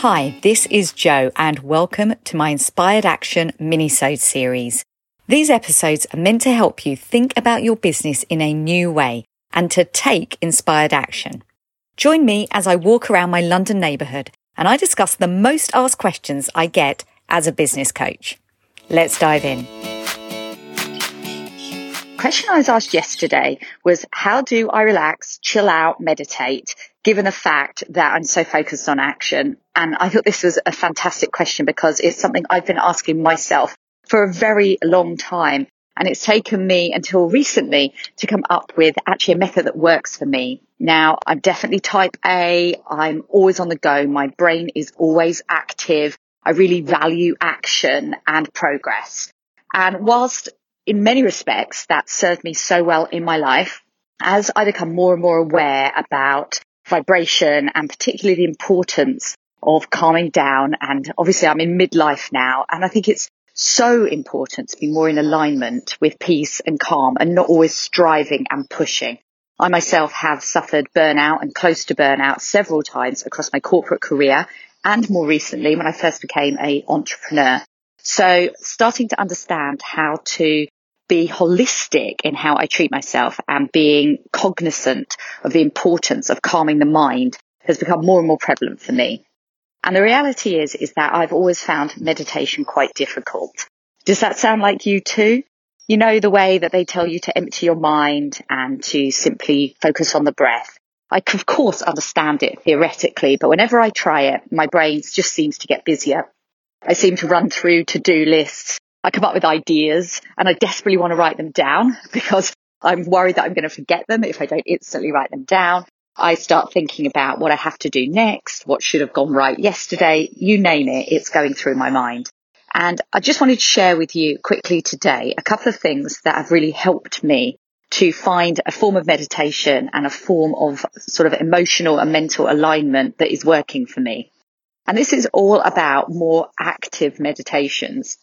Hi, this is Joe and welcome to my Inspired Action minisode series. These episodes are meant to help you think about your business in a new way and to take inspired action. Join me as I walk around my London neighbourhood and I discuss the most asked questions I get as a business coach. Let's dive in. Question I was asked yesterday was how do I relax, chill out, meditate, given the fact that I'm so focused on action? And I thought this was a fantastic question because it's something I've been asking myself for a very long time. And it's taken me until recently to come up with actually a method that works for me. Now, I'm definitely type A. I'm always on the go. My brain is always active. I really value action and progress. And whilst in many respects that served me so well in my life, as I become more and more aware about vibration and particularly the importance of calming down. And obviously I'm in midlife now and I think it's so important to be more in alignment with peace and calm and not always striving and pushing. I myself have suffered burnout and close to burnout several times across my corporate career and more recently when I first became a entrepreneur. So starting to understand how to be holistic in how I treat myself and being cognizant of the importance of calming the mind has become more and more prevalent for me. And the reality is, is that I've always found meditation quite difficult. Does that sound like you too? You know, the way that they tell you to empty your mind and to simply focus on the breath. I of course understand it theoretically, but whenever I try it, my brain just seems to get busier. I seem to run through to-do lists. I come up with ideas and I desperately want to write them down because I'm worried that I'm going to forget them if I don't instantly write them down. I start thinking about what I have to do next, what should have gone right yesterday, you name it, it's going through my mind. And I just wanted to share with you quickly today a couple of things that have really helped me to find a form of meditation and a form of sort of emotional and mental alignment that is working for me. And this is all about more active meditations.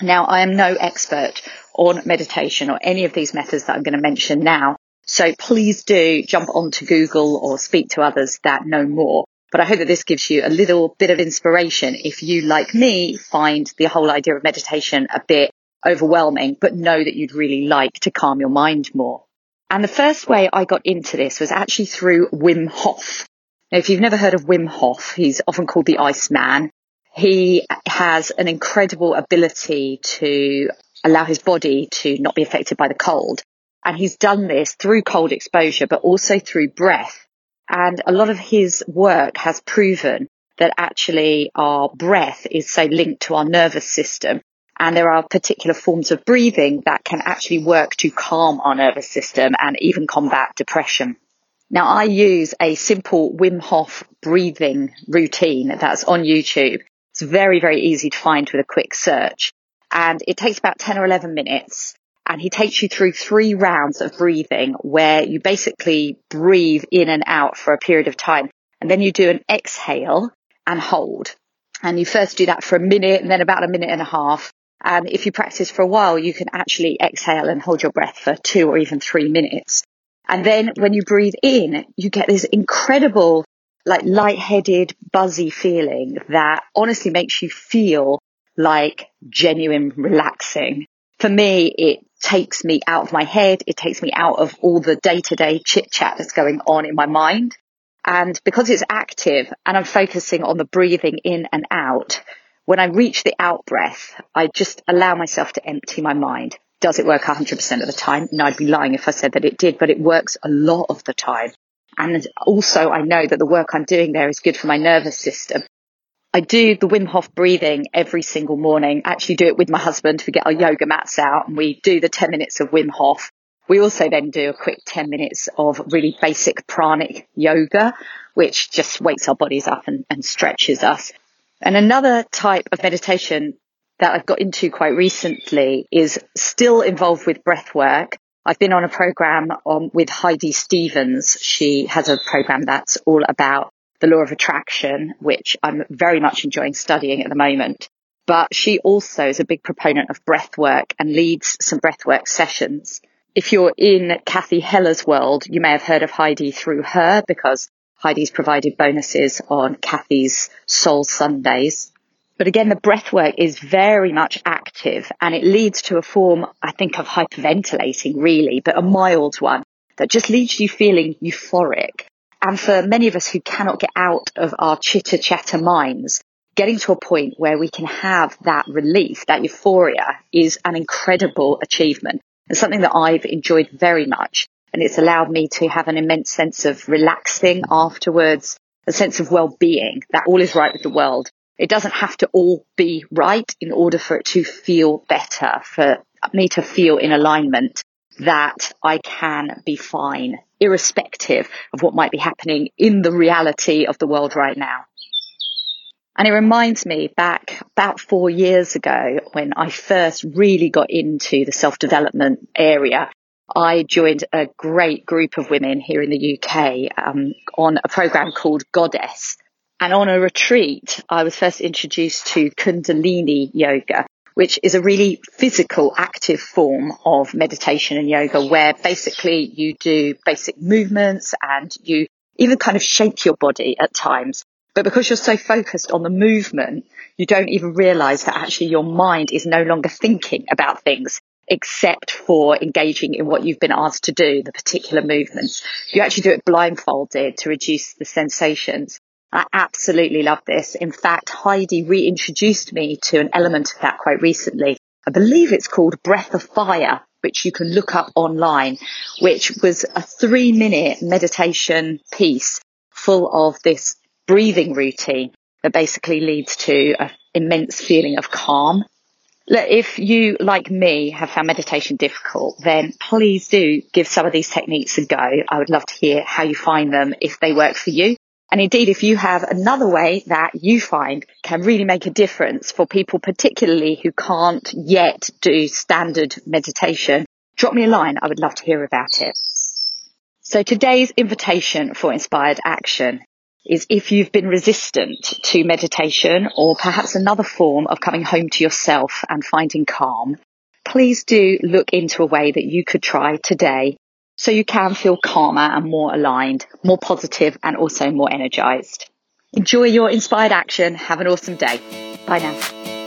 Now, I am no expert on meditation or any of these methods that I'm going to mention now, so please do jump onto Google or speak to others that know more. But I hope that this gives you a little bit of inspiration if you, like me, find the whole idea of meditation a bit overwhelming, but know that you'd really like to calm your mind more. And the first way I got into this was actually through Wim Hof. Now, if you've never heard of Wim Hof, he's often called the Iceman. He has an incredible ability to allow his body to not be affected by the cold. And he's done this through cold exposure, but also through breath. And a lot of his work has proven that actually our breath is so linked to our nervous system. And there are particular forms of breathing that can actually work to calm our nervous system and even combat depression. Now I use a simple Wim Hof breathing routine that's on YouTube. It's very, very easy to find with a quick search and it takes about 10 or 11 minutes and he takes you through three rounds of breathing where you basically breathe in and out for a period of time. And then you do an exhale and hold. And you first do that for a minute and then about a minute and a half. And if you practice for a while, you can actually exhale and hold your breath for two or even three minutes. And then when you breathe in, you get this incredible, like lightheaded, buzzy feeling that honestly makes you feel like genuine relaxing. For me, it takes me out of my head. It takes me out of all the day to day chit chat that's going on in my mind. And because it's active and I'm focusing on the breathing in and out, when I reach the out breath, I just allow myself to empty my mind. Does it work 100% of the time? No, I'd be lying if I said that it did, but it works a lot of the time. And also I know that the work I'm doing there is good for my nervous system. I do the Wim Hof breathing every single morning. I actually do it with my husband. We get our yoga mats out and we do the 10 minutes of Wim Hof. We also then do a quick 10 minutes of really basic pranic yoga, which just wakes our bodies up and, and stretches us. And another type of meditation that I've got into quite recently is still involved with breath work. I've been on a program um, with Heidi Stevens. She has a program that's all about the law of attraction, which I'm very much enjoying studying at the moment. But she also is a big proponent of breath work and leads some breath work sessions. If you're in Cathy Heller's world, you may have heard of Heidi through her because Heidi's provided bonuses on Cathy's Soul Sundays. But again, the breath work is very much active and it leads to a form, I think, of hyperventilating really, but a mild one that just leaves you feeling euphoric. And for many of us who cannot get out of our chitter chatter minds, getting to a point where we can have that relief, that euphoria is an incredible achievement and something that I've enjoyed very much. And it's allowed me to have an immense sense of relaxing afterwards, a sense of well-being that all is right with the world. It doesn't have to all be right in order for it to feel better, for me to feel in alignment that I can be fine, irrespective of what might be happening in the reality of the world right now. And it reminds me back about four years ago when I first really got into the self development area. I joined a great group of women here in the UK um, on a program called Goddess. And on a retreat, I was first introduced to Kundalini yoga, which is a really physical, active form of meditation and yoga where basically you do basic movements and you even kind of shake your body at times. But because you're so focused on the movement, you don't even realize that actually your mind is no longer thinking about things except for engaging in what you've been asked to do, the particular movements. You actually do it blindfolded to reduce the sensations. I absolutely love this. In fact, Heidi reintroduced me to an element of that quite recently. I believe it's called Breath of Fire, which you can look up online, which was a three minute meditation piece full of this breathing routine that basically leads to an immense feeling of calm. If you, like me, have found meditation difficult, then please do give some of these techniques a go. I would love to hear how you find them if they work for you. And indeed, if you have another way that you find can really make a difference for people, particularly who can't yet do standard meditation, drop me a line. I would love to hear about it. So today's invitation for inspired action is if you've been resistant to meditation or perhaps another form of coming home to yourself and finding calm, please do look into a way that you could try today so you can feel calmer and more aligned, more positive and also more energized. Enjoy your inspired action. Have an awesome day. Bye now.